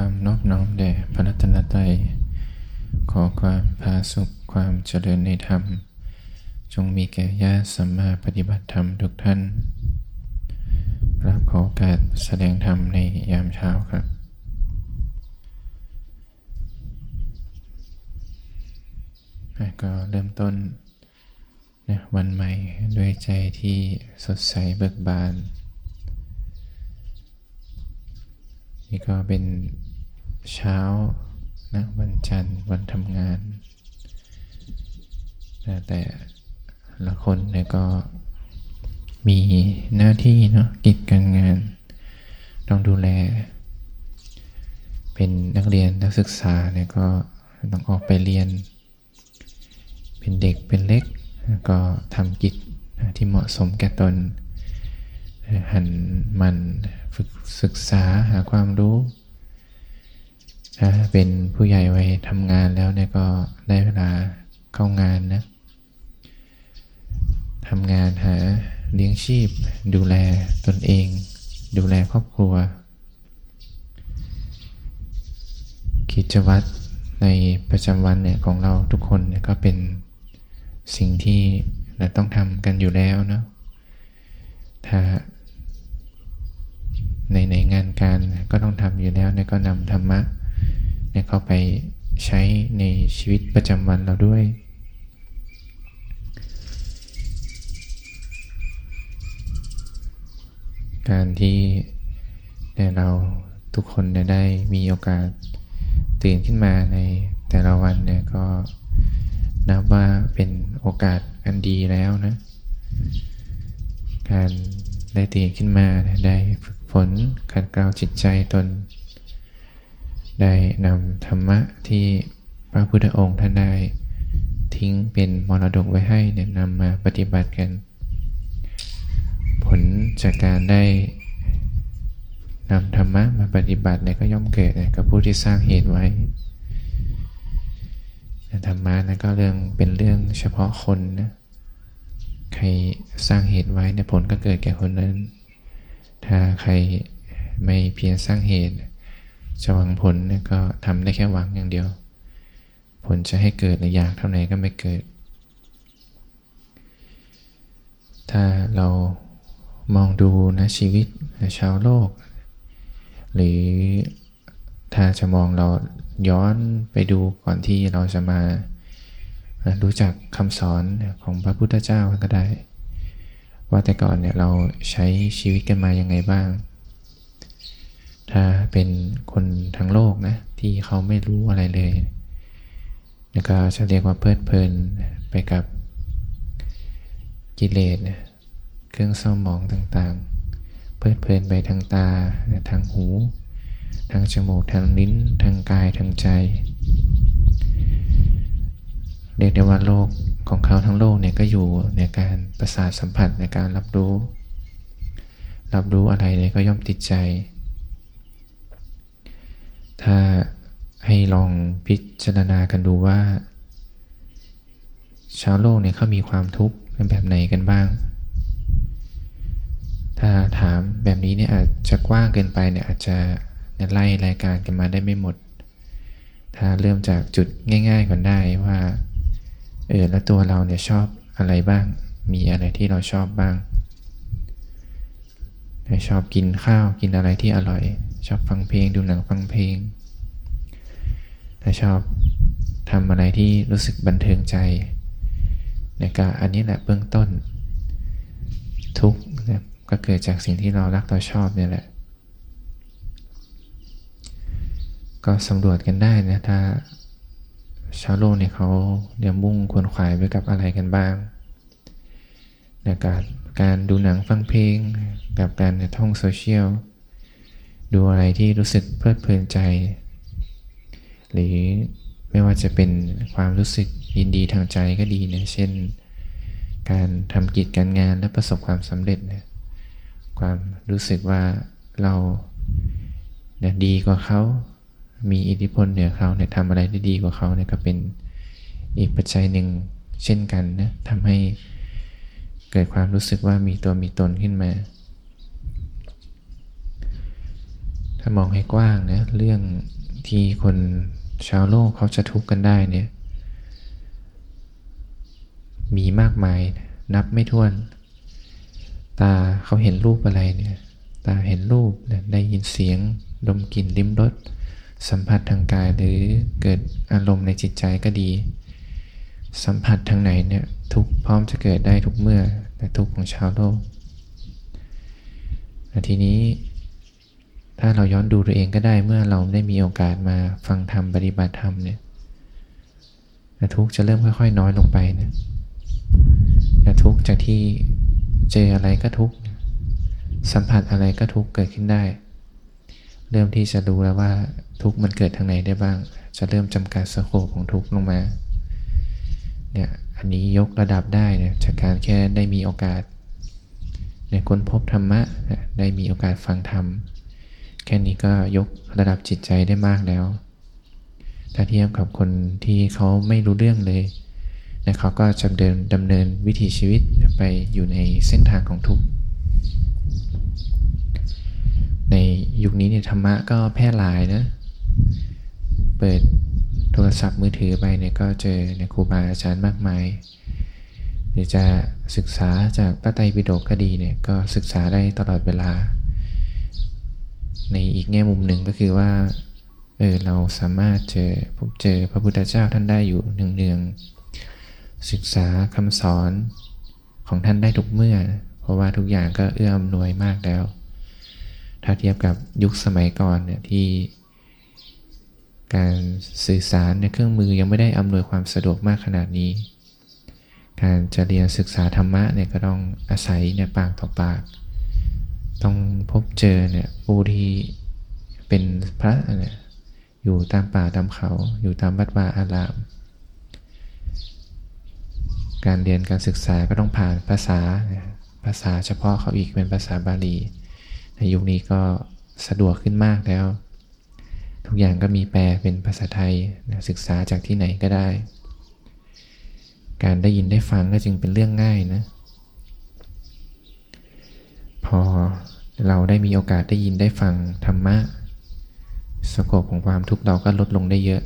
ความนอบน้อมแด่พระรัตนตรัย ขอความพาสุขความเจริญในธรรม จงมีแก่ญาติสัมมาปฏิบัติธรรมทุกท่านรับขอโอกาสแสดงธรรมในยามเช้าครับ ก็เริ่มต้นนะวันใหม่ด้วยใจที่สดใสเบิกบาน นี่ก็เป็น เช้านะวันจันทร์วันทำงานนะแต่ละคนเนี่ยก็มีหน้าที่เนาะกิจการงาน ต้องดูแล เป็นนักเรียนนักศึกษาเนี่ยก็ต้องออกไปเรียน เป็นเด็กเป็นเล็ก ก็ทำกิจที่เหมาะสมแก่ตน หันมันฝึกศึกษาหาความรู้ ถ้าเป็นผู้ใหญ่วัยทำงานแล้วเนี่ยก็ได้เวลาเข้างานนะทำงานหาเลี้ยงชีพ ดูแลตนเอง ดูแลครอบครัว กิจวัตรในประจำวันเนี่ยของเราทุกคนเนี่ยก็เป็นสิ่งที่เราต้องทำกันอยู่แล้วเนาะถ้าในในงานการก็ต้องทำอยู่แล้วเนี่ยก็นำธรรมะ เนี่ยเข้าไปใช้ในชีวิตประจำวันเราด้วย การที่เราทุกคนได้มีโอกาสตื่นขึ้นมาในแต่ละวันเนี่ยก็นับว่าเป็นโอกาสอันดีแล้วนะ การได้ตื่นขึ้นมาได้ฝึกฝนขัดเกลาจิตใจตน ได้นำธรรมะที่พระพุทธองค์ท่านได้ทิ้งเป็นมรดกไว้ให้เนี่ยนำมาปฏิบัติกัน ผลจากการได้นำธรรมะมาปฏิบัติเนี่ยก็ย่อมเกิดกับผู้ที่สร้างเหตุไว้ธรรมะนะก็เรื่องเป็นเรื่องเฉพาะคนนะใครสร้างเหตุไว้เนี่ยผลก็เกิดแก่คนนั้น ถ้าใครไม่เพียรสร้างเหตุ จะหวังผลเนี่ยก็ทำได้แค่หวังอย่างเดียว ผลจะให้เกิดหรือยากเท่าไหร่ก็ไม่เกิด ถ้าเรามองดูนะชีวิตชาวโลก หรือถ้าจะมองเราย้อนไปดูก่อนที่เราจะมารู้จักคำสอนของพระพุทธเจ้าก็ได้ ว่าแต่ก่อนเนี่ยเราใช้ชีวิตกันมายังไงบ้าง ถ้าเป็นคนทั้งโลกนะ ที่เขาไม่รู้อะไรเลยแล้วก็จะเรียกว่าเพลิดเพลินไปกับกิเลสเครื่องเศร้าหมองต่างๆ เพลิดเพลินไปทางตา ทางหู ทางจมูก ทางลิ้น ทางกาย ทางใจ เรียกได้ว่าโลกของเขาทั้งโลกเนี่ยก็อยู่ในการประสาทสัมผัสในการรับรู้ รับรู้อะไรเนี่ยก็ย่อมติดใจ ถ้าให้ลองพิจารณากันดูว่า ชาวโลกเนี่ยเขามีความทุกข์เป็นแบบไหนกันบ้าง ถ้าถามแบบนี้เนี่ยอาจจะกว้างเกินไปเนี่ยอาจจะไล่รายการกันมาได้ไม่หมด ถ้าเริ่มจากจุดง่าย ๆก่อนได้ว่าเออแล้วตัวเราเนี่ยชอบอะไรบ้าง มีอะไรที่เราชอบบ้างชอบกินข้าวกินอะไรที่อร่อย ชอบฟังเพลงดูหนังฟังเพลง ถ้าชอบทำอะไรที่รู้สึกบันเทิงใจนี่ยก็อันนี้แหละเบื้องต้น ทุกเนี่ยก็เกิดจากสิ่งที่เรารักเราชอบเนี่ยแหละ ก็สำรวจกันได้นะถ้าชาวโลกเนี่ยเขาเดี๋ยวมุ่งควนขวายไปกับอะไรกันบ้างในการการดูหนังฟังเพลง กับการท่องโซเชียล ดูอะไรที่รู้สึกเพลิดเพลินใจ หรือไม่ว่าจะเป็นความรู้สึกยินดีทางใจก็ดีนะเช่น การทำกิจการงานและประสบความสำเร็จนะความรู้สึกว่าเราเนี่ยดีกว่าเขา มีอิทธิพลเหนือเขาเนี่ยทำอะไรได้ดีกว่าเขาเนี่ยก็เป็นอีกปัจจัยหนึ่งเช่นกันนะทำให้เกิดความรู้สึกว่ามีตัวมีตนขึ้นมา ถ้ามองให้กว้างนะเรื่องที่คนชาวโลกเขาจะทุกข์กันได้เนี่ย มีมากมายนับไม่ถ้วน ตาเขาเห็นรูปอะไรเนี่ย ตาเห็นรูปได้ยินเสียง ดมกลิ่นลิ้มรสสัมผัสทางกายหรือเกิดอารมณ์ในจิตใจก็ดี สัมผัสทางไหนเนี่ยทุกพร้อมจะเกิดได้ทุกเมื่อแต่ทุกของชาวโลกทีนี้ ถ้าเราย้อนดูตัวเองก็ได้เมื่อเราได้มีโอกาสมาฟังธรรมปฏิบัติธรรมเนี่ยทุกจะเริ่มค่อย ๆ น้อยลงไปนะทุกจากที่เจออะไรก็ทุกสัมผัสอะไรก็ทุกเกิดขึ้นได้ เริ่มที่จะรู้แล้วว่าทุกมันเกิดทางไหนได้บ้าง จะเริ่มจำกัดสโคปของทุกลงมาเนี่ยอันนี้ยกระดับได้นี่ยจากการแค่ได้มีโอกาสในค้นพบธรรมะได้มีโอกาสฟังธรรม แค่นี้ก็ยกระดับจิตใจได้มากแล้ว ถ้าเทียบกับคนที่เขาไม่รู้เรื่องเลยนะเขาก็จะเดินดำเนินวิถีชีวิตไปอยู่ในเส้นทางของทุกข์ ในยุคนี้เนี่ยธรรมะก็แพร่หลายนะ เปิดโทรศัพท์มือถือไปเนี่ยก็เจอในครูบาอาจารย์มากมาย หรือจะศึกษาจากพระไตรปิฎกก็ดีเนี่ยก็ศึกษาได้ตลอดเวลา ในอีกแง่มุมหนึ่งก็คือว่าเออเราสามารถเจอพบเจอพระพุทธเจ้าท่านได้อยู่เนืองๆศึกษาคำสอนของท่านได้ทุกเมื่อ เพราะว่าทุกอย่างก็เอื้ออำนวยมากแล้ว ถ้าเทียบกับยุคสมัยก่อนเนี่ยที่การสื่อสารในเครื่องมือยังไม่ได้อำนวยความสะดวกมากขนาดนี้ การจะเรียนศึกษาธรรมะเนี่ยก็ต้องอาศัยเนี่ยปากต่อปาก ต้องพบเจอเนี่ยผู้ที่เป็นพระเนี่ยอยู่ตามป่าตามเขา อยู่ตามวัดวาอาราม การเรียนการศึกษาก็ต้องผ่านภาษา ภาษาเฉพาะเขาอีกเป็นภาษาบาลี ในยุคนี้ก็สะดวกขึ้นมากแล้ว ทุกอย่างก็มีแปลเป็นภาษาไทยศึกษาจากที่ไหนก็ได้ การได้ยินได้ฟังก็จึงเป็นเรื่องง่ายนะ พอเราได้มีโอกาสได้ยินได้ฟังธรรมะสกบของความทุกข์เราก็ลดลงได้เยอะ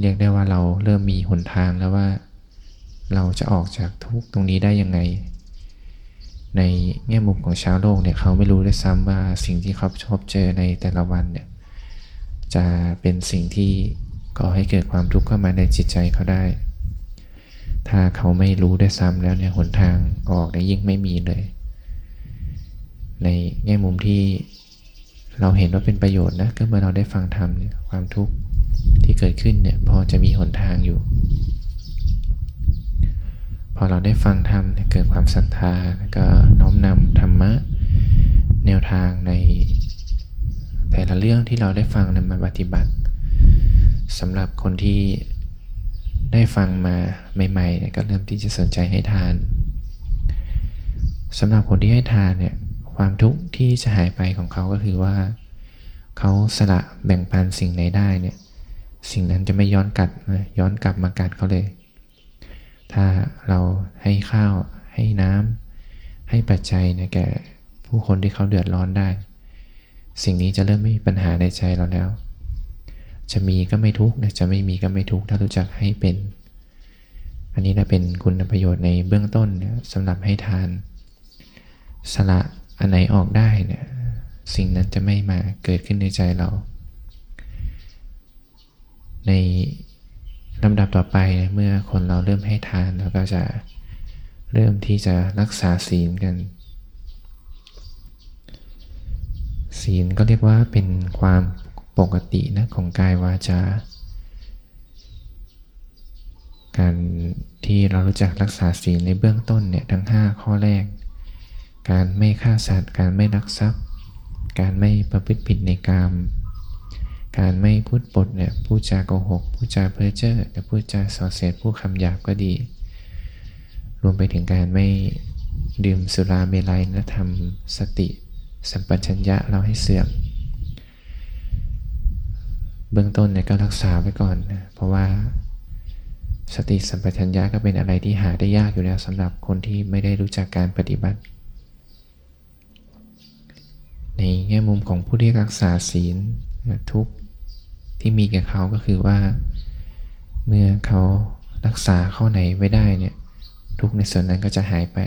เรียกได้ว่าเราเริ่มมีหนทางแล้วว่า เราจะออกจากทุกข์ตรงนี้ได้ยังไง ในแง่มุมของชาวโลกเนี่ยเขาไม่รู้ด้วยซ้ำว่าสิ่งที่เขาพบเจอในแต่ละวันเนี่ยจะเป็นสิ่งที่ก่อให้เกิดความทุกข์เข้ามาในจิตใจเขาได้ ถ้าเขาไม่รู้ได้ซ้ำแล้วเนี่ยหนทางออกเนี่ยยิ่งไม่มีเลย ในแง่มุมที่เราเห็นว่าเป็นประโยชน์นะก็เมื่อเราได้ฟังธรรมความทุกข์ที่เกิดขึ้นเนี่ยพอจะมีหนทางอยู่ พอเราได้ฟังธรรมเกิดความศรัทธาก็น้อมนำธรรมะ แนวทางในแต่ละเรื่องที่เราได้ฟังนำมาปฏิบัติสำหรับคนที่ได้ฟังมาใหม่ๆก็เริ่มที่จะสนใจให้ทานสำหรับคนที่ให้ทานเนี่ย ความทุกข์ที่จะหายไปของเขาก็คือว่า เขาสละแบ่งปันสิ่งไหนได้เนี่ย สิ่งนั้นจะไม่ย้อนกลับย้อนกลับมากัดเขาเลย ถ้าเราให้ข้าวให้น้ำให้ปัจจัยเนี่ยแก่ผู้คนที่เขาเดือดร้อนได้ สิ่งนี้จะเริ่มไม่มีปัญหาในใจเราแล้ว จะมีก็ไม่ทุกข์จะไม่มีก็ไม่ทุกข์ถ้ารู้จักให้เป็น อันนี้นะเป็นคุณประโยชน์ในเบื้องต้นนะสำหรับให้ทานสละ อันไหนออกได้เนี่ยสิ่งนั้นจะไม่มาเกิดขึ้นในใจเรา ในลำดับต่อไปเมื่อคนเราเริ่มให้ทานเราก็จะเริ่มที่จะรักษาศีลกัน ศีลก็เรียกว่าเป็นความปกตินะของกายวาจา การที่เรารู้จักรักษาศีลในเบื้องต้นเนี่ยทั้ง 5 ข้อแรก การไม่ฆ่าสัตว์ การไม่ลักทรัพย์ การไม่ประพฤติผิดในกามการไม่พูดปดเนี่ยพูดจาโกหก พูดจาเพ้อเจ้อแต่พูดจาส่อเสียดพูดคำหยาบก็ดี รวมไปถึงการไม่ดื่มสุราเมลัยและทำสติ สัมปชัญญะเราให้เสื่อม เบื้องต้นเนี่ยก็รักษาไว้ก่อนนะเพราะว่าสติสัมปชัญญะก็เป็นอะไรที่หาได้ยากอยู่แล้วสำหรับคนที่ไม่ได้รู้จักการปฏิบัติ ในแง่มุมของผู้ที่รักษาศีลทุกที่มีแก่เขาก็คือว่า เมื่อเขารักษาข้อไหนไว้ได้เนี่ยทุกในส่วนนั้นก็จะหายไป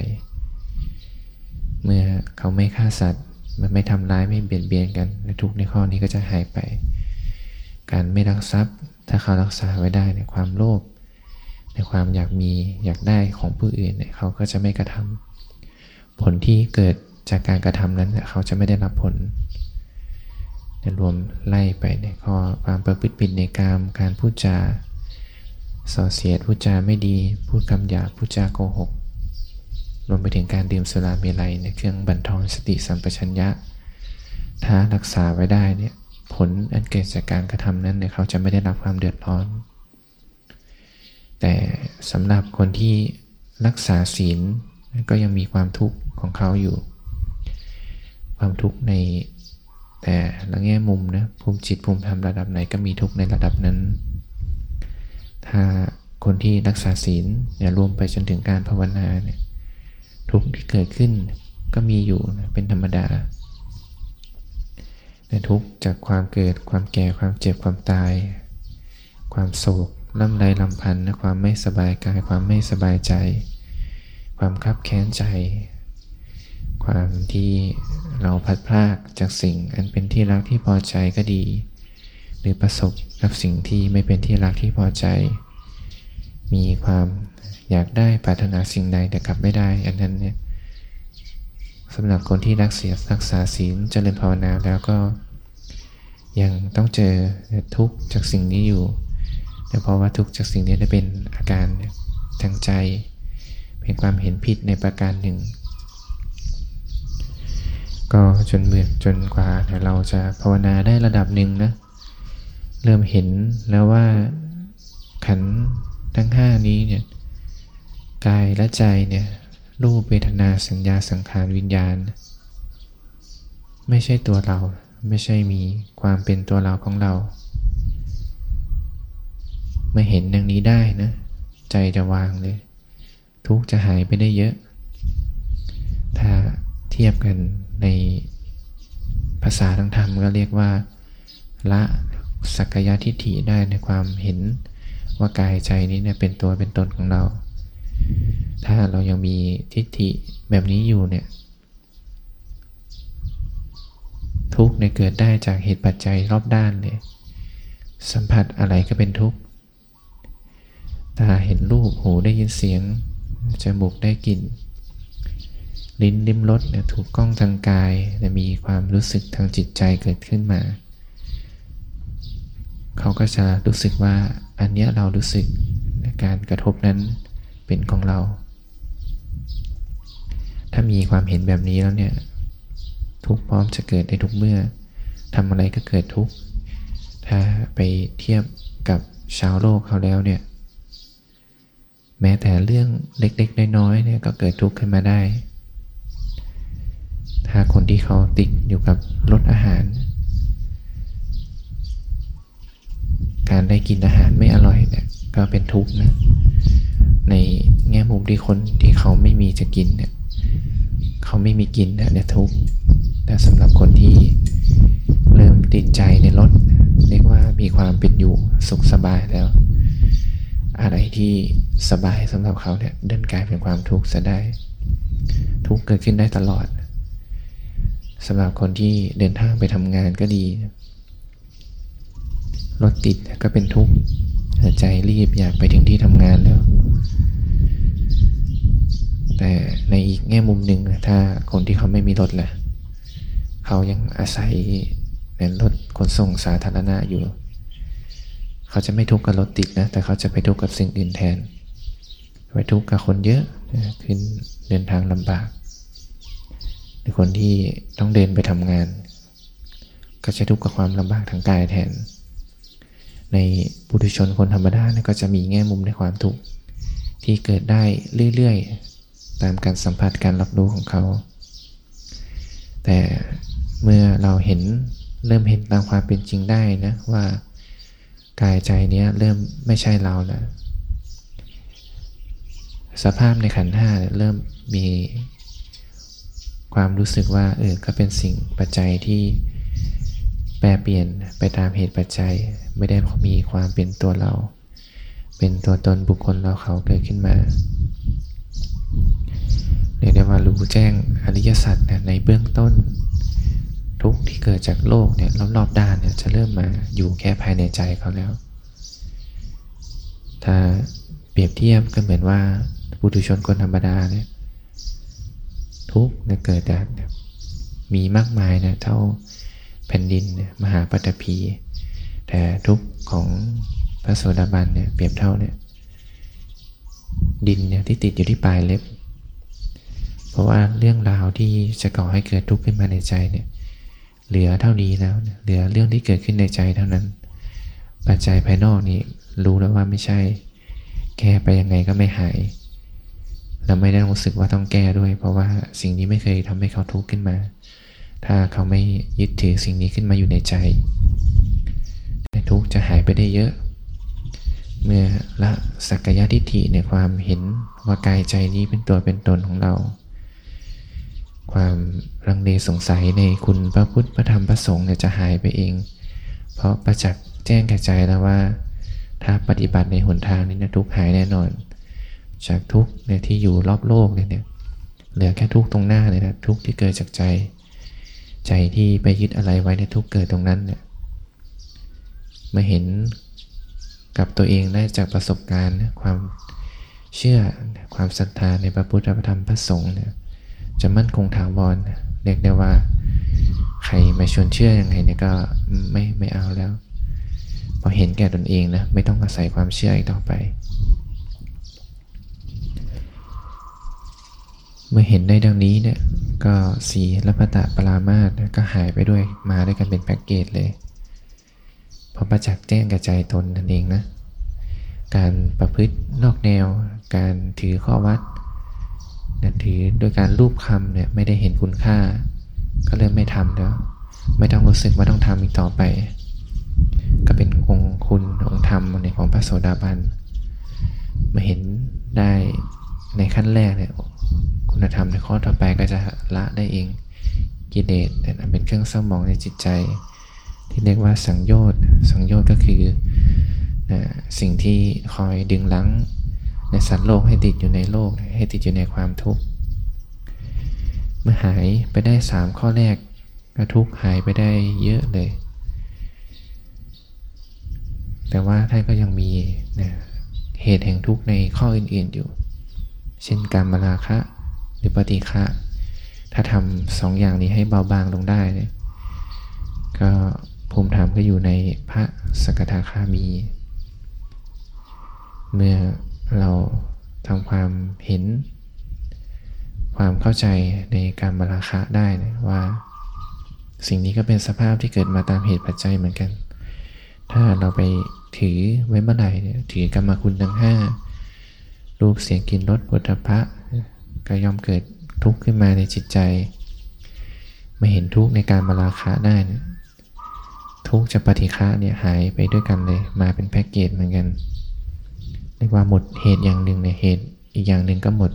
เมื่อเขาไม่ฆ่าสัตว์ มันไม่ทำร้ายไม่เบียดเบียนกันและทุกในข้อนี้ก็จะหายไป การไม่รักทรัพย์ ถ้าเขารักษาไว้ได้ในความโลภในความอยากมีอยากได้ของผู้อื่นเนี่ยเขาก็จะไม่กระทำผลที่เกิด จากการกระทำนั้นเขาจะไม่ได้รับผลรวมไล่ไปในข้อความประพฤติผิดในกามการพูดจาส่อเสียดพูดจาไม่ดี พูดคำหยาพูดจาโกหก รวมไปถึงการดื่มสุราเมลัยในเครื่องบันทอนสติสัมปชัญญะ ถ้ารักษาไว้ได้เนี่ยผลอันเกิดจากการกระทำนั้นเนี่ยเขาจะไม่ได้รับความเดือดร้อน แต่สำหรับคนที่รักษาศีลก็ยังมีความทุกข์ของเขาอยู่ ความทุกข์ในแต่ละแง่มุมนะภูมิจิตภูมิธรรมระดับไหนก็มีทุกข์ในระดับนั้น ถ้าคนที่รักษาศีลเนี่ยรวมไปจนถึงการภาวนาเนี่ยทุกข์ที่เกิดขึ้นก็มีอยู่นะเป็นธรรมดาแต่ทุกจากความเกิดความแก่ความเจ็บความตาย ความโศกล่ำไรลำพันธ์ความไม่สบายกายความไม่สบายใจ ความคับแค้นใจ ความที่เราพัดพลากจากสิ่ง อันเป็นที่รักที่พอใจก็ดี หรือประสบกับสิ่งที่ไม่เป็นที่รักที่พอใจ มีความอยากได้ปรารถนาสิ่งใดแต่กลับไม่ได้ อันนั้นเนี่ยสำหรับคนที่รักเสียรักษาศีลเจริญภาวนาแล้วก็ ยังต้องเจอทุกข์จากสิ่งนี้อยู่ แต่เพราะว่าทุกข์จากสิ่งนี้ได้เป็นอาการทางใจ เป็นความเห็นผิดในประการหนึ่ง ก็จนเมื่อจนกว่าเราจะภาวนาได้ระดับหนึ่งนะ เริ่มเห็นแล้วว่าขันทั้งห้านี้เนี่ยกายและใจเนี่ยรูปเวทนาสัญญาสังขารวิญญาณ ไม่ใช่ตัวเราไม่ใช่มีความเป็นตัวเราของเราเมื่อเห็นอย่างนี้ได้นะ ใจจะวางเลย ทุกจะหายไปได้เยอะ ถ้าเทียบกัน ในภาษาทางธรรมก็เรียกว่า ละสักยะทิฏฐิได้ในความเห็นว่ากายใจนี้เนี่ยเป็นตัวเป็นตนของเรา ถ้าเรายังมีทิฏฐิแบบนี้อยู่เนี่ยทุกเนี่ยเกิดได้จากเหตุปัจจัยรอบด้านเนี่ยสัมผัสอะไรก็เป็นทุกข์ตาเห็นรูปหูได้ยินเสียงจมูกได้กลิ่น ลิ้นลิ้มรสเนี่ยถูกกล้องทางกายจะมีความรู้สึกทางจิตใจเกิดขึ้นมา เขาก็จะรู้สึกว่าอันนี้เรารู้สึกการกระทบนั้นเป็นของเรา ถ้ามีความเห็นแบบนี้แล้วเนี่ยทุกพร้อมจะเกิดในทุกเมื่อทำอะไรก็เกิดทุกถ้าไปเทียบกับชาวโลกเขาแล้วเนี่ยแม้แต่เรื่องเล็กๆน้อยๆเนี่ยก็เกิดทุกข์ขึ้นมาได้ ที่เขาติดอยู่กับรสอาหาร การได้กินอาหารไม่อร่อยเนี่ยก็เป็นทุกข์นะในแง่มุมที่คนที่เขาไม่มีจะกินเนี่ยเขาไม่มีกินเนี่ยทุกข์แต่สำหรับคนที่เริ่มติดใจในรสเรียกว่ามีความเป็นอยู่สุขสบายแล้ว อะไรที่สบายสำหรับเขาเนี่ยเดินกลายเป็นความทุกข์จะได้ ทุกข์เกิดขึ้นได้ตลอด สำหรับคนที่เดินทางไปทำงานก็ดี รถติดก็เป็นทุกข์ใจรีบอยากไปถึงที่ทำงานแล้ว แต่ในอีกแง่มุมหนึ่งถ้าคนที่เขาไม่มีรถแหละเขายังอาศัยในรถขนส่งสาธารณะอยู่ เขาจะไม่ทุกข์กับรถติดนะ แต่เขาจะไปทุกข์กับสิ่งอื่นแทน ไปทุกข์กับคนเยอะขึ้นเดินทางลำบาก รือคนที่ต้องเดินไปทำงาน ก็จะทุกข์กับความลำบากทางกายแทน ในปุถุชนคนธรรมดาก็จะมีแง่มุมในความทุกข์ที่เกิดได้เรื่อยๆ ตามการสัมผัสการรับรู้ของเขา แต่เมื่อเราเห็นเริ่มเห็นตามความเป็นจริงได้นะว่ากายใจเนี้ยเริ่มไม่ใช่เราแล้วสภาพในขันห้าเริ่มมี ความรู้สึกว่าเออก็เป็นสิ่งปัจจัยที่แปรเปลี่ยนไปตามเหตุปัจจัย ไม่ได้มีความเป็นตัวเรา เป็นตัวตนบุคคลเราเขาเกิดขึ้นมาเรียกได้ว่ารู้แจ้งอริยสัจในเบื้องต้น ทุกที่เกิดจากโลกเนี่ยรอบๆด้านเนี่ยจะเริ่มมาอยู่แค่ภายในใจเขาแล้ว ถ้าเปรียบเทียบก็เหมือนว่าปุถุชนคนธรรมดาเนี่ย ทุกเนี่ยเกิดแต่มีมากมายนะเท่าแผ่นดินมหาปัตภีแต่ทุกของพระโสดาบันเนี่ยเปรียบเท่าเนี่ยดินเนี่ยที่ติดอยู่ที่ปลายเล็บ เพราะว่าเรื่องราวที่จะก่อให้เกิดทุกข์ขึ้นมาในใจเนี่ยเหลือเท่านี้แล้วเหลือเรื่องที่เกิดขึ้นในใจเท่านั้น ปัจจัยภายนอกนี่รู้แล้วว่าไม่ใช่ แก้ไปยังไงก็ไม่หาย เราไม่ได้รู้สึกว่าต้องแก้ด้วย เพราะว่าสิ่งนี้ไม่เคยทำให้เขาทุกข์ขึ้นมา ถ้าเขาไม่ยึดถือสิ่งนี้ขึ้นมาอยู่ในใจทุกข์จะหายไปได้เยอะ เมื่อละสักกายทิฏฐิในความเห็นว่ากายใจนี้เป็นตัวเป็นตนของเรา ความรังเลสงสัยในคุณพระพุทธพระธรรมพระสงฆ์เนี่ยจะหายไปเอง เพราะประจักษ์แจ้งแกระจแล้วว่า ถ้าปฏิบัติในหนทางนี้นะทุกหายแน่นอน จากทุกเนี่ยที่อยู่รอบโลกเนี่ยเหลือแค่ทุกตรงหน้าเลยนะทุกที่เกิดจากใจ ใจที่ไปยึดอะไรไว้ในทุกเกิดตรงนั้นเนี่ยมาเห็นกับตัวเองได้จากประสบการณ์ความเชื่อความศรัทธาในพระพุทธธรรมพระสงฆ์เนี่ยจะมั่นคงถาวรเรียกได้ว่า ใครมาชวนเชื่ออยังไงเนี่ยก็ไม่ไม่เอาแล้วพอเห็นแก่ตนเองนะไม่ต้องอาศัยความเชื่ออีกต่อไป เมื่อเห็นได้ดังนี้เนี่ยก็สีละพตะปรามาสก็หายไปด้วยมาด้วยกันเป็นแพ็กเกจเลยพอประจักษ์แจ้งกระจายตนนั่นเองนะ การประพฤตินอกแนว การถือข้อวัดถือโดยการรูปคำเนี่ยไม่ได้เห็นคุณค่า ก็เริ่มไม่ทำแล้ว ไม่ต้องรู้สึกว่าต้องทำอีกต่อไป ก็เป็นองคุณองธรรมในของพระโสดาบันมาเห็นได้ในขั้นแรกเนี่ย คุณธรรมในข้อต่อไปก็จะละได้เองกิเลสเป็นเครื่องเศร้าหมองในจิตใจ ที่เรียกว่าสังโยชน์สังโยชน์ก็คือนะสิ่งที่คอยดึงลังในสัตว์โลกให้ติดอยู่ในโลก ให้ติดอยู่ในความทุกข์เมื่อหายไปได้สามข้อแรกก็ทุกข์หายไปได้เยอะเลย แต่ว่าท่านก็ยังมีนะเหตุแห่งทุกข์ในข้ออื่นๆอยู่ เช่นการมาราคะ หรือปฏิฆะถ้าทำสองอย่างนี้ให้เบาบางลงได้เนี่ยก็ภูมิธรรมก็อยู่ในพระสกทาคามี เมื่อเราทำความเห็น ความเข้าใจในการบราคะได้นะว่า สิ่งนี้ก็เป็นสภาพที่เกิดมาตามเหตุปัจจัยเหมือนกัน ถ้าเราไปถือไว้เมื่อไหร่เนี่ยถือกรรมคุณทั้งห้ารูปเสียงกลิ่นรสปุถะ ก็ย่อมเกิดทุกข์ขึ้นมาในจิตใจมาเห็นทุกข์ในการมาราคะได้นทุกข์จะปฏิฆะเนี่ยหายไปด้วยกันเลย มาเป็นแพ็กเกจเหมือนกันเรียกว่าหมดเหตุอย่างหนึ่งเนี่ยเหตุอีกอย่างหนึ่งก็หมด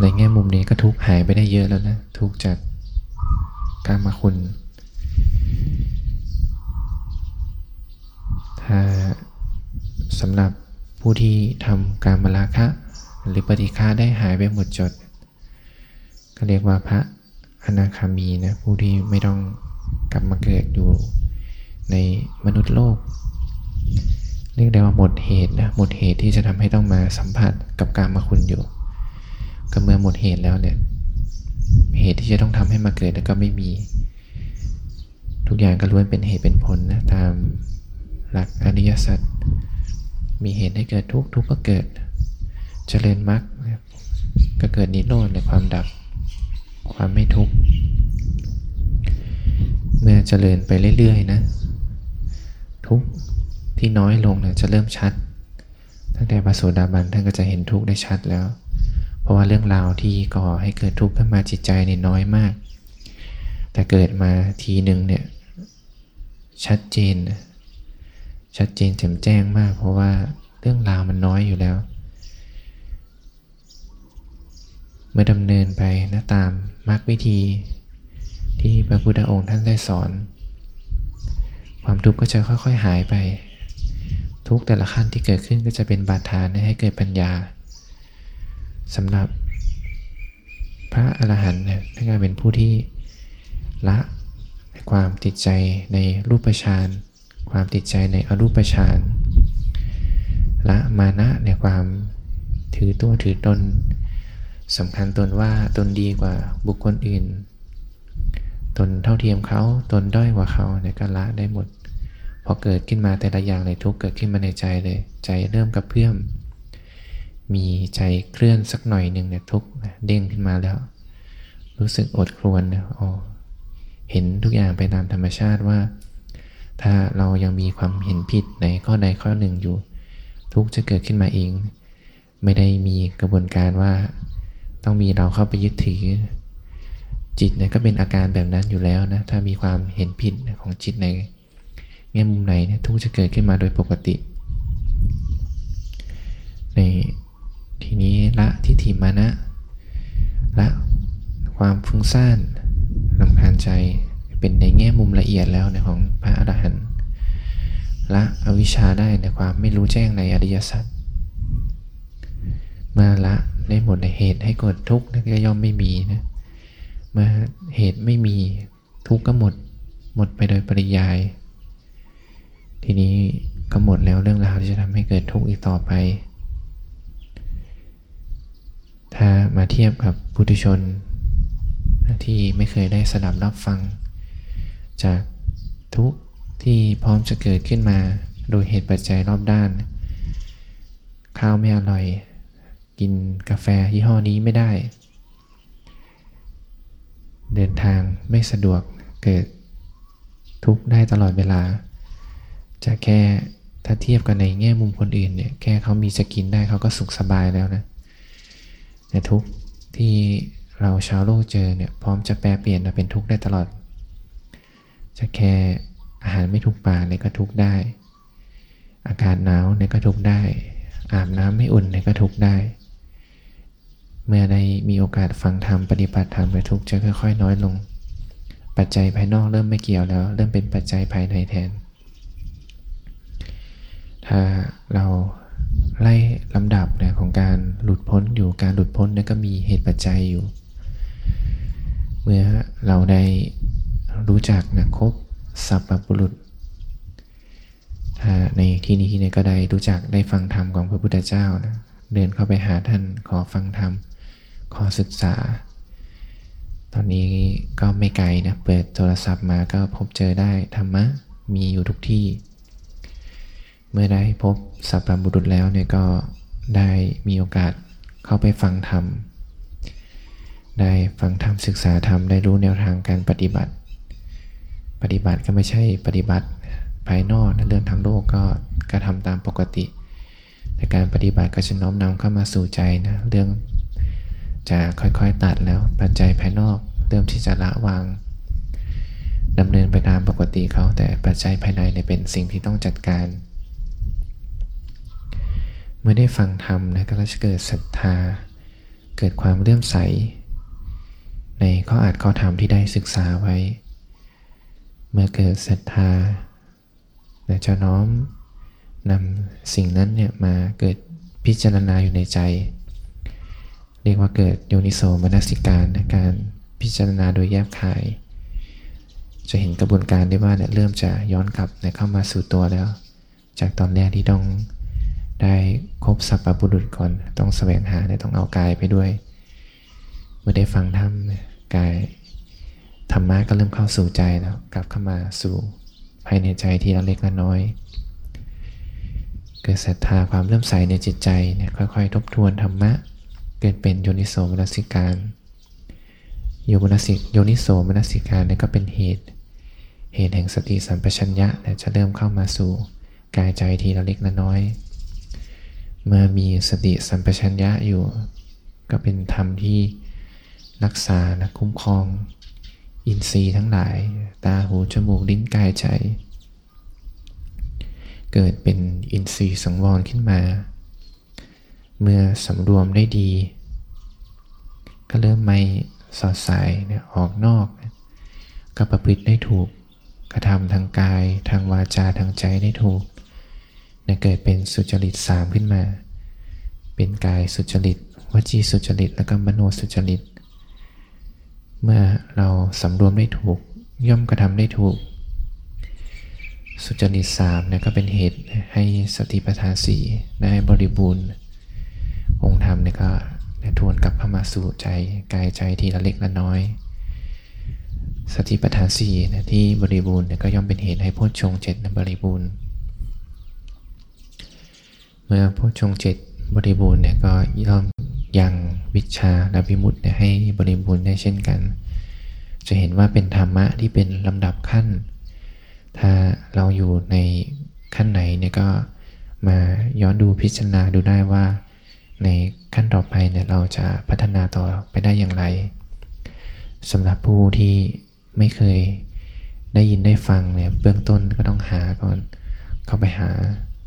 ในแง่มุมนี้ก็ทุกข์หายไปได้เยอะแล้วนะ ทุกข์จากการมาคุณ ถ้าสำหรับ ผู้ที่ทำการมราคะ หรือปฏิฆาได้หายไปหมดจด ก็เรียกว่าพระอนาคามีนะผู้ที่ไม่ต้องกลับมาเกิดอยู่ในมนุษย์โลก เรียกได้ว่าหมดเหตุนะหมดเหตุที่จะทำให้ต้องมาสัมผัสกับการมาคุณอยู่ ก็เมื่อหมดเหตุแล้วเนี่ยเหตุที่จะต้องทำให้มาเกิดก็ไม่มี ทุกอย่างก็ล้วนเป็นเหตุเป็นผลนะตามหลักอริยสัจ มีเหตุให้เกิดทุกข์ทุกข์ก็เกิด เจริญมรรคก็เกิดนิโรธในความดับ ความไม่ทุกข์ เมื่อเจริญไปเรื่อยๆนะ ทุกข์ที่น้อยลงเนี่ยจะเริ่มชัด ตั้งแต่ปโสดาบันท่านก็จะเห็นทุกข์ได้ชัดแล้ว เพราะว่าเรื่องราวที่ก่อให้เกิดทุกข์ขึ้นมาจิตใจเนี่ยน้อยมาก แต่เกิดมาทีหนึ่งเนี่ยชัดเจนนะ ชัดเจนแจ่มแจ้งมาก เพราะว่าเรื่องราวมันน้อยอยู่แล้ว เมื่อดำเนินไปนะตามมรรควิธี ที่พระพุทธองค์ท่านได้สอน ความทุกข์ก็จะค่อยๆหายไป ทุกแต่ละขั้นที่เกิดขึ้นก็จะเป็นบาดฐานให้เกิดปัญญาสำหรับพระอรหันต์เนี่ยท่านก็เป็นผู้ที่ละความติดใจในรูปฌาน ความติดใจในอรูปฌานละมานะในความถือตัวถือตนสำคัญตนว่าตนดีกว่าบุคคลอื่น ตนเท่าเทียมเขาตนด้อยกว่าเขาในการละได้หมด พอเกิดขึ้นมาแต่ละอย่างเลยทุกเกิดขึ้นมาในใจเลย ใจเริ่มกระเพื่อม มีใจเคลื่อนสักหน่อยหนึ่งเนี่ยทุกเด้งขึ้นมาแล้ว รู้สึกอดครวนอ๋อเห็นทุกอย่างไปตามธรรมชาติว่า ถ้าเรายังมีความเห็นผิดในข้อใดข้อหนึ่งอยู่ ทุกจะเกิดขึ้นมาเอง ไม่ได้มีกระบวนการว่า ต้องมีเราเข้าไปยึดถือ จิตเนี่ยก็เป็นอาการแบบนั้นอยู่แล้วนะถ้ามีความเห็นผิดของจิตในแง่มุมไหนเนี่ยทุกจะเกิดขึ้นมาโดยปกติ ในทีนี้ละทิฏฐิมานะละความฟุ้งซ่านลำคาญใจ เป็นในแง่มุมละเอียดแล้วในของพระอรหันต์ละอวิชชาได้ในความไม่รู้แจ้งในอริยสัจเมื่อละได้หมดในเหตุให้เกิดทุกข์นี่ก็ย่อมไม่มีนะเมื่อเหตุไม่มีทุกข์ก็หมดหมดไปโดยปริยาย ทีนี้ก็หมดแล้วเรื่องราวที่จะทำให้เกิดทุกข์อีกต่อไป ถ้ามาเทียบกับพุทุชนที่ไม่เคยได้สดับรับฟัง จากทุกที่พร้อมจะเกิดขึ้นมา โดยเหตุปัจจัยรอบด้าน ข้าวไม่อร่อย กินกาแฟยี่ห้อนี้ไม่ได้ เดินทางไม่สะดวกเกิดทุกได้ตลอดเวลา จะแค่ถ้าเทียบกันในแง่มุมคนอื่นเนี่ยแค่เขามีจะกินได้เขาก็สุขสบายแล้วนะแต่ทุกที่เราชาวโลกเจอเนี่ยพร้อมจะแปลเปลี่ยนมาเป็นทุกข์ได้ตลอด จะแค่อาหารไม่ทุกปากเนี่ยก็ทุกได้ อากาศหนาวเนี่ยก็ทุกได้ อาบน้ำไม่อุ่นเนี่ยก็ทุกได้ เมื่อได้มีโอกาสฟังธรรมปฏิบัติธรรมไปทุกจะค่อย ๆ น้อยลง ปัจจัยภายนอกเริ่มไม่เกี่ยวแล้ว เริ่มเป็นปัจจัยภายในแทน ถ้าเราไล่ลำดับนะของการหลุดพ้นอยู่การหลุดพ้นเนี่ยก็มีเหตุปัจจัยอยู่ เมื่อเราได้ รู้จักนะครบสัพบุรุษ ถ้าในที่นี้เนี่ยก็ได้รู้จักได้ฟังธรรมของพระพุทธเจ้านะเดินเข้าไปหาท่านขอฟังธรรม ขอศึกษา ตอนนี้ก็ไม่ไกลนะ เปิดโทรศัพท์มาก็พบเจอได้ธรรมะมีอยู่ทุกที่ เมื่อได้พบสัพพบุรุษแล้วเนี่ยก็ได้มีโอกาสเข้าไปฟังธรรม ได้ฟังธรรมศึกษาธรรมได้รู้แนวทางการปฏิบัติ ปฏิบัติก็ไม่ใช่ปฏิบัติภายนอกนะเรื่องทางโลกก็กระทำตามปกติ แต่การปฏิบัติก็จะน้อมนำเข้ามาสู่ใจนะเรื่องจะค่อยๆตัดแล้วปัจจัยภายนอกเริ่มที่จะละวางดำเนินไปตามปกติเขาแต่ปัจจัยภายในเนี่ยเป็นสิ่งที่ต้องจัดการ เมื่อได้ฟังธรรมนะก็จะเกิดศรัทธา เกิดความเลื่อมใส ในข้ออาจข้อธรรมที่ได้ศึกษาไว้ เมื่อเกิดศรัทธาจะน้อมนำสิ่งนั้นเนี่ยมาเกิดพิจารณาอยู่ในใจ เรียกว่าเกิดโยนิโสมนสิการในการพิจารณาโดยแยบคาย จะเห็นกระบวนการได้ว่าเนี่ยเริ่มจะย้อนกลับเข้ามาสู่ตัวแล้ว จากตอนแรกที่ต้องได้คบสัพพบุรุษก่อนต้องแสวงหาเนี่ยต้องเอากายไปด้วย เมื่อได้ฟังธรรมกาย ธรรมะก็เริ่มเข้าสู่ใจแล้ว กลับเข้ามาสู่ภายในใจที่เราเล็กละน้อย เกิดศรัทธาความเริ่มใสในจิตใจเนี่ยค่อยๆ ทบทวนธรรมะ เกิดเป็นโยนิโสมนสิการโยมนสิโยนิโสมนสิการเนี่ยก็เป็นเหตุ เหตุแห่งสติสัมปชัญญะจะเริ่มเข้ามาสู่กายใจทีละเล็กละน้อย เมื่อมีสติสัมปชัญญะอยู่ ก็เป็นธรรมที่รักษานะคุ้มครอง อินทรีย์ทั้งหลาย ตาหูจมูกลิ้นกายใจ เกิดเป็นอินทรีย์สังวรขึ้นมา เมื่อสำรวมได้ดี ก็เริ่มไม่สอดสายเนี่ยออกนอก ก็ประพฤติได้ถูกกระทำทางกาย ทางวาจาทางใจได้ถูกเนี่ยเกิดเป็นสุจริตสามขึ้นมา เป็นกายสุจริตวจีสุจริต แล้วก็มโนสุจริต เมื่อเราสำรวมได้ถูก ย่อมกระทำได้ถูก สุจริตสามเนี่ยก็เป็นเหตุให้สติปัฏฐานสี่ได้บริบูรณ์ องค์ธรรมเนี่ยก็ทวนกลับเข้ามาสู่ใจกายใจทีละเล็กละน้อย สติปัฏฐานสี่นะที่บริบูรณ์เนี่ยก็ย่อมเป็นเหตุให้โพชงเจ็ดบริบูรณ์ เมื่อโพชงเจ็ด บริบูรณ์เนี่ยก็ย่อมยังวิชาและวิมุตติเนี่ยให้บริบูรณ์ได้เช่นกัน จะเห็นว่าเป็นธรรมะที่เป็นลำดับขั้น ถ้าเราอยู่ในขั้นไหนเนี่ยก็มาย้อนดูพิจารณาดูได้ว่า ในขั้นต่อไปเนี่ยเราจะพัฒนาต่อไปได้อย่างไรสำหรับผู้ที่ไม่เคยได้ยินได้ฟังเนี่ยเบื้องต้นก็ต้องหาก่อน เข้าไปหา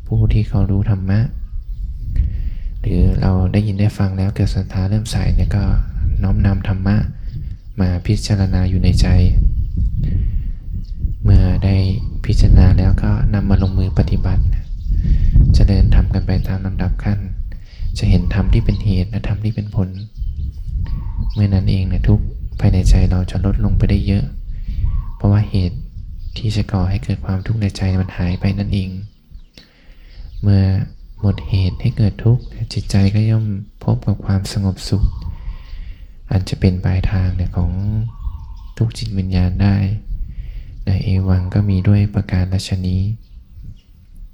ผู้ที่เขารู้ธรรมะ หรือเราได้ยินได้ฟังแล้วเกิดศรัทธาเริ่มใส่เนี่ยก็น้อมนำธรรมะมาพิจารณาอยู่ในใจ เมื่อได้พิจารณาแล้วก็นำมาลงมือปฏิบัติจะเดินทำกันไปตามลำดับขั้น จะเห็นธรรมที่เป็นเหตุและธรรมที่เป็นผล เมื่อนั้นเองเนี่ยทุกภายในใจเราจะลดลงไปได้เยอะ เพราะว่าเหตุที่จะก่อให้เกิดความทุกข์ในใจมันหายไปนั่นเอง เมื่อ หมดเหตุให้เกิดทุกข์จิตใจก็ย่อมพบกับความสงบสุข อันจะเป็นปลายทางเนี่ยของทุกจิตวิญญาณได้ในเอวังก็มีด้วยประการชนี้